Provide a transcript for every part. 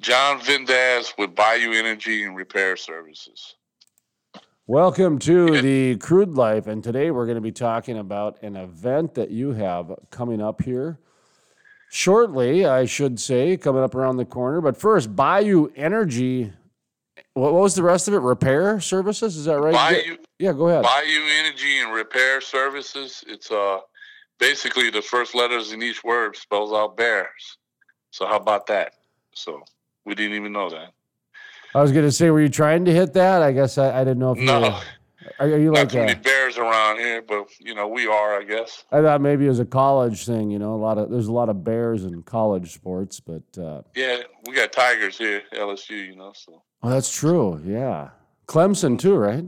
John Vindas with Bayou Energy and Repair Services. Welcome to the Crude Life, and today we're going to be talking about an event that you have coming up here shortly, I should say, coming up around the corner. But first, Bayou Energy. What was the rest of it? Repair services? Is that right? Bayou, yeah, go ahead. Bayou Energy and Repair Services. It's uh basically the first letters in each word spells out bears. So how about that? So we didn't even know that. I was going to say, were you trying to hit that? I guess I, I didn't know if you No, were. Are, are you not like too many bears around here, but you know we are, I guess. I thought maybe it was a college thing. You know, a lot of there's a lot of bears in college sports, but uh, Yeah, we got tigers here, LSU. You know, so oh, that's true. Yeah, Clemson too, right?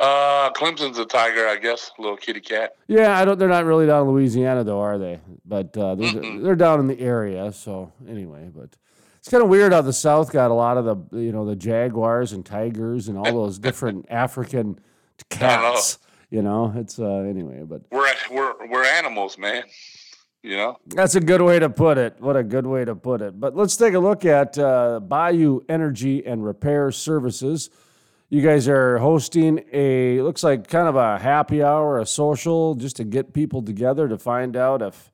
uh, Clemson's a tiger, I guess, little kitty cat. Yeah, I don't. They're not really down in Louisiana, though, are they? But uh, they're, they're down in the area. So anyway, but it's kind of weird how the South got a lot of the you know the jaguars and tigers and all those different African cats. You know, it's uh, anyway. But We're we're we're animals, man. You know. that's a good way to put it. What a good way to put it. But let's take a look at uh, Bayou Energy and Repair Services. You guys are hosting a looks like kind of a happy hour, a social, just to get people together to find out if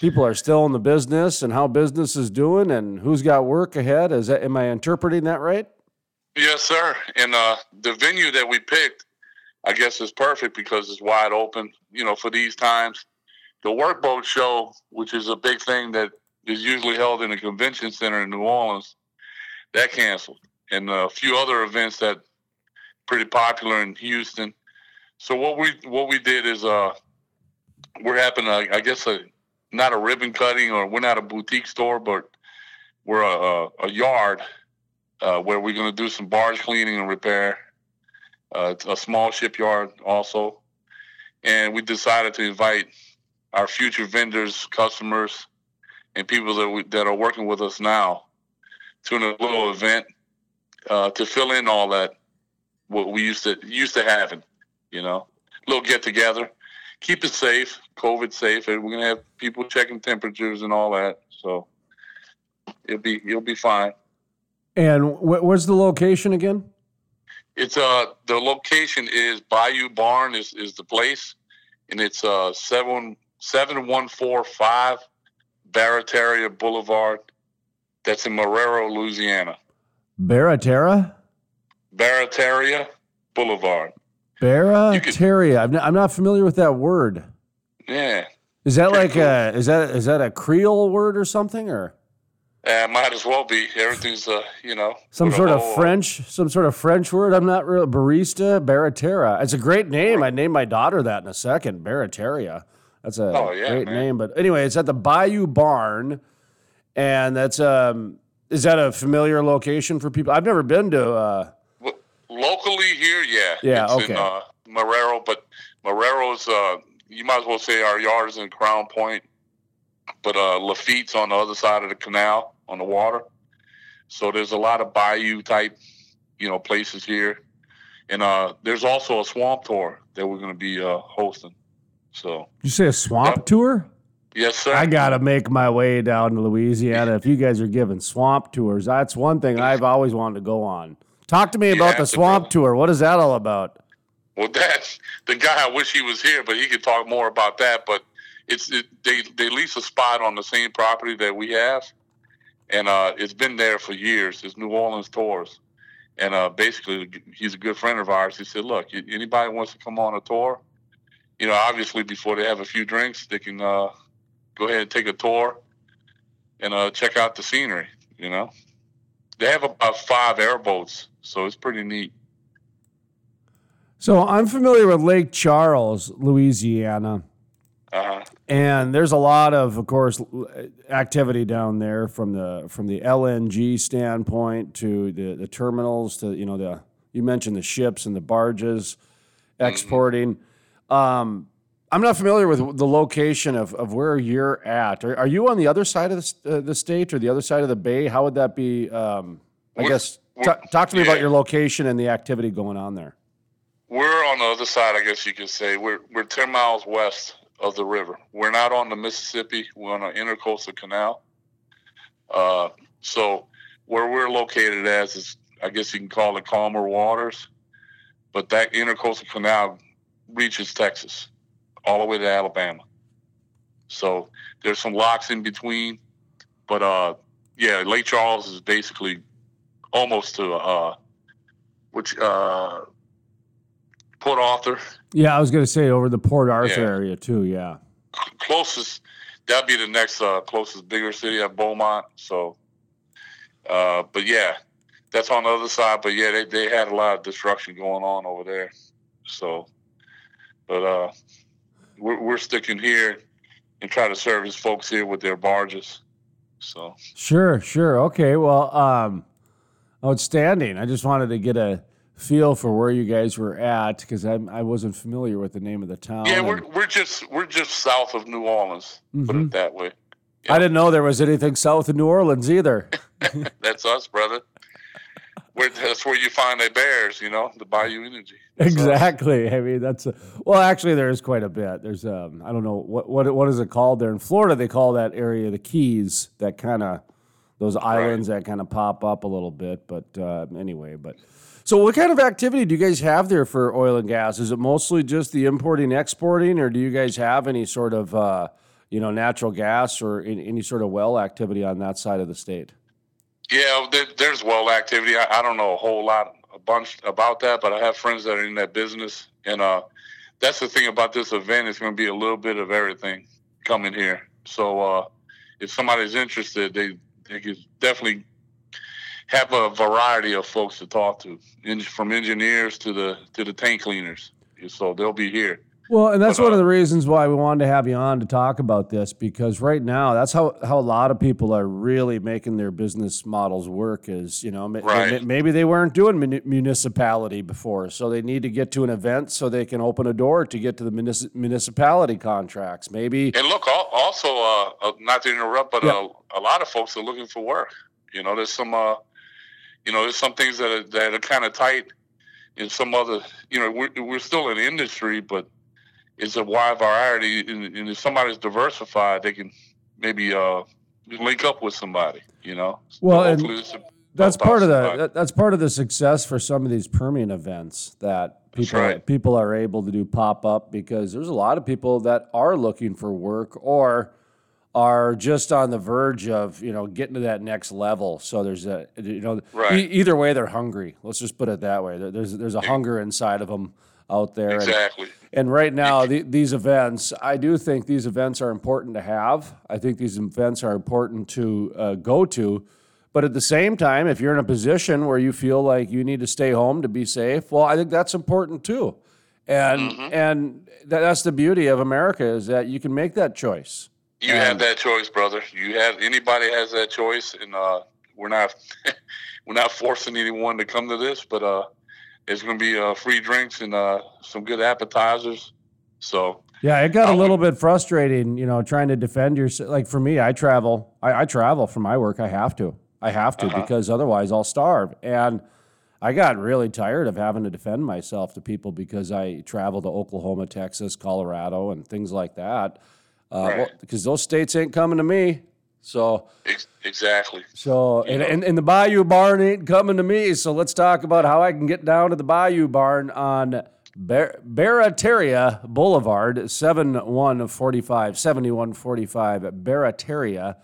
people are still in the business and how business is doing and who's got work ahead. Is that am I interpreting that right? Yes, sir. And uh, the venue that we picked, I guess, is perfect because it's wide open. You know, for these times, the Workboat Show, which is a big thing that is usually held in a convention center in New Orleans, that canceled, and a few other events that pretty popular in Houston. So what we what we did is uh, we're having a, I guess a not a ribbon cutting or we're not a boutique store, but we're a, a, yard uh, where we're going to do some barge cleaning and repair, uh, it's a small shipyard also. And we decided to invite our future vendors, customers, and people that, we, that are working with us now to a little event uh, to fill in all that what we used to used to having, you know, little get together, keep it safe, COVID safe, we're gonna have people checking temperatures and all that. So it'll be it'll be fine. And wh- where's the location again? It's uh the location is Bayou Barn is, is the place, and it's uh seven seven one four five Barataria Boulevard. That's in Marrero, Louisiana. Barataria? Barataria Boulevard. Barataria. I'm not, I'm not familiar with that word. Yeah, Is that like a is that is that a Creole word or something or uh, might as well be. Everything's uh you know some sort of uh, French some sort of French word? I'm not real barista Baratera. It's a great name. I named my daughter that in a second. Barataria. That's a Oh, yeah, great man. name. But anyway, it's at the Bayou Barn, and that's um is that a familiar location for people? I've never been to. uh locally here. Yeah, Yeah, It's okay. in uh, Marrero, but Marrero's uh you might as well say our yard is in Crown Point, but uh Lafitte's on the other side of the canal on the water. So there's a lot of bayou type, you know, places here, and uh there's also a swamp tour that we're going to be uh hosting. So you say a swamp Yep. tour? yes, sir. I gotta make my way down to Louisiana. If you guys are giving swamp tours, that's one thing I've always wanted to go on. Talk to me about the swamp tour. What is that all about? Well, that's the guy. I wish he was here, but he could talk more about that. But it's it, they they lease a spot on the same property that we have, and uh, it's been there for years. It's New Orleans Tours, and uh, basically he's a good friend of ours. He said, "Look, anybody wants to come on a tour, you know, obviously before they have a few drinks, they can uh, go ahead and take a tour and uh, check out the scenery. You know, they have about five airboats, so it's pretty neat." So I'm familiar with Lake Charles, Louisiana, Uh, and there's a lot of, of course, activity down there from the from the LNG standpoint to the, the terminals to you know the you mentioned the ships and the barges exporting. Um, I'm not familiar with the location of, of where you're at. Are, are you on the other side of the, uh, the state or the other side of the bay? How would that be? Um, I We're- guess ta- talk to me about your location and the activity going on there. We're on the other side, I guess you could say. We're we're ten miles west of the river. We're not on the Mississippi. We're on an intercoastal canal. Uh, so where we're located as is, I guess you can call it calmer waters, but that intercoastal canal reaches Texas, all the way to Alabama. So there's some locks in between, but uh, yeah, Lake Charles is basically almost to uh, which uh, Port Arthur. Yeah, I was going to say over the Port Arthur Yeah. area too. Yeah. closest that'd be the next uh closest bigger city at Beaumont. So uh but yeah, that's on the other side. But yeah, they, they had a lot of destruction going on over there. So but uh we're we're sticking here and try to service folks here with their barges. So Sure, sure. Okay. Well, um, outstanding. I just wanted to get a feel for where you guys were at because I I wasn't familiar with the name of the town. yeah, we're we're just we're just south of New Orleans, put Mhm. it that way. I didn't know there was anything south of New Orleans either. That's us, brother. Where, that's where you find the bears, you know, the Bayou Energy. That's exactly. I mean, that's a, well, actually, there is quite a bit. There's um, I don't know what what what is it called there in Florida? They call that area the Keys. That kind of those islands that kind of pop up a little bit. But uh, anyway, but so what kind of activity do you guys have there for oil and gas? Is it mostly just the importing, exporting, or do you guys have any sort of uh, you know natural gas or any, any sort of well activity on that side of the state? Yeah, there's well activity. I, don't know a whole lot, a bunch about that, but I have friends that are in that business, and uh, that's the thing about this event. It's going to be a little bit of everything coming here. So uh, if somebody's interested, they they could definitely have a variety of folks to talk to, from engineers to the to the tank cleaners. So they'll be here. Well, and that's But, one of uh, the reasons why we wanted to have you on to talk about this because right now that's how, how a lot of people are really making their business models work is, you know, Right. maybe they weren't doing municipality before, so they need to get to an event so they can open a door to get to the municipality contracts. Maybe And look, also, uh, uh, not to interrupt, but Yeah. uh, a lot of folks are looking for work. You know, there's some, uh, you know, there's some things that are, that are kind of tight. In some other, you know, we're, we're still in the industry, but it's a wide variety. And, and if somebody's diversified, they can maybe uh, link up with somebody. You know, Well, So and hopefully this will that's part of the that, that's part of the success for some of these Permian events that people right. people are able to do pop up because there's a lot of people that are looking for work or are just on the verge of you know getting to that next level. So there's a you know Right. e- either way they're hungry. Let's just put it that way. There's there's a hunger inside of them out there. And- exactly. and right now, the, these events, I do think these events are important to have. I think these events are important to uh, go to. But at the same time, if you're in a position where you feel like you need to stay home to be safe, well, I think that's important too. And and tha- that's the beauty of America is that you can make that choice. You And- have that choice, brother. You have anybody has that choice, and uh, we're not we're not forcing anyone to come to this, but uh, there's going to be uh, free drinks and uh, some good appetizers. So Yeah, it got I a would- little bit frustrating, you know, trying to defend yourself. Like for me, I travel. I, I travel for my work. I have to. I have to Uh-huh. because otherwise I'll starve. And I got really tired of having to defend myself to people because I travel to Oklahoma, Texas, Colorado, and things like that. Uh, Right. well, because those states ain't coming to me. So, exactly. so and, and, and the Bayou Barn ain't coming to me. So let's talk about how I can get down to the Bayou Barn on Bar- Barataria Boulevard, 7145, 7145 Barataria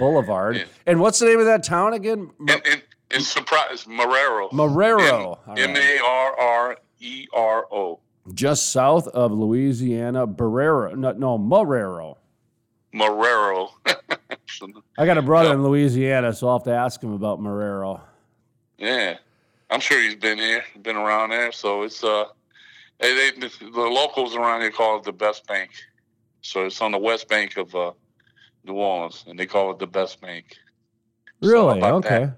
Boulevard. Yeah. And what's the name of that town again? And and, and surprise, Marrero. Marrero. M. A R R E R O. Just south of Louisiana, Barrero. No, no Marrero. Marrero. I got a brother in Louisiana, so I'll have to ask him about Marrero. yeah, I'm sure he's been here, been around there. So it's uh, they, they the locals around here call it the best bank. So it's on the west bank of uh, New Orleans, and they call it the best bank. So Really? that. Okay.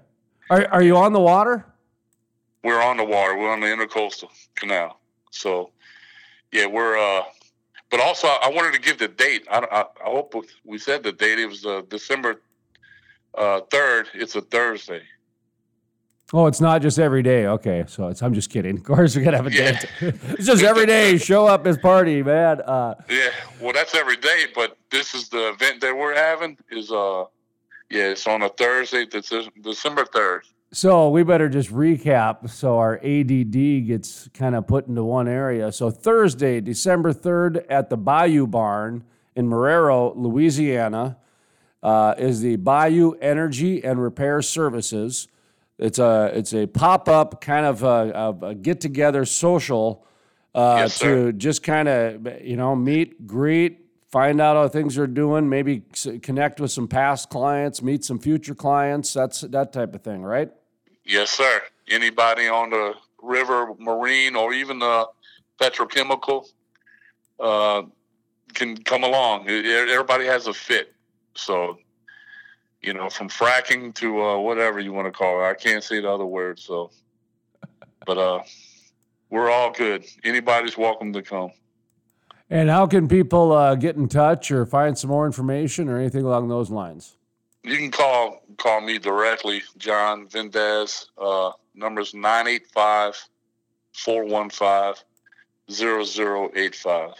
Are, are you on the water? We're on the water. We're on the intercoastal canal. So, yeah, we're. uh But also, I wanted to give the date. I, I, I hope we said the date. It was uh, December uh, third. it's a Thursday. Oh, it's not just every day. Okay, so it's, I'm just kidding. Of course, we gotta have a Yeah. date. it's just every day. Show up as party, man. Uh, Yeah, well, that's every day. But this is the event that we're having. Is uh, Yeah, it's on a Thursday, December third. So we better just recap so our ADD gets kind of put into one area. So Thursday, December 3rd at the Bayou Barn in Marrero, Louisiana, uh, is the Bayou Energy and Repair Services. It's a it's a pop up kind of a, a get together social uh, Yes, to just kind of you know meet, greet, find out how things are doing, maybe connect with some past clients, meet some future clients. That's that type of thing, right? Yes, sir. Anybody on the river, marine, or even the petrochemical uh, can come along. Everybody has a fit. So, you know, from fracking to uh, whatever you want to call it. I can't say the other word. So, but uh, we're all good. Anybody's welcome to come. And how can people uh, get in touch or find some more information or anything along those lines? You can call call me directly, John Vindas. Uh, numbers 985 415 0085.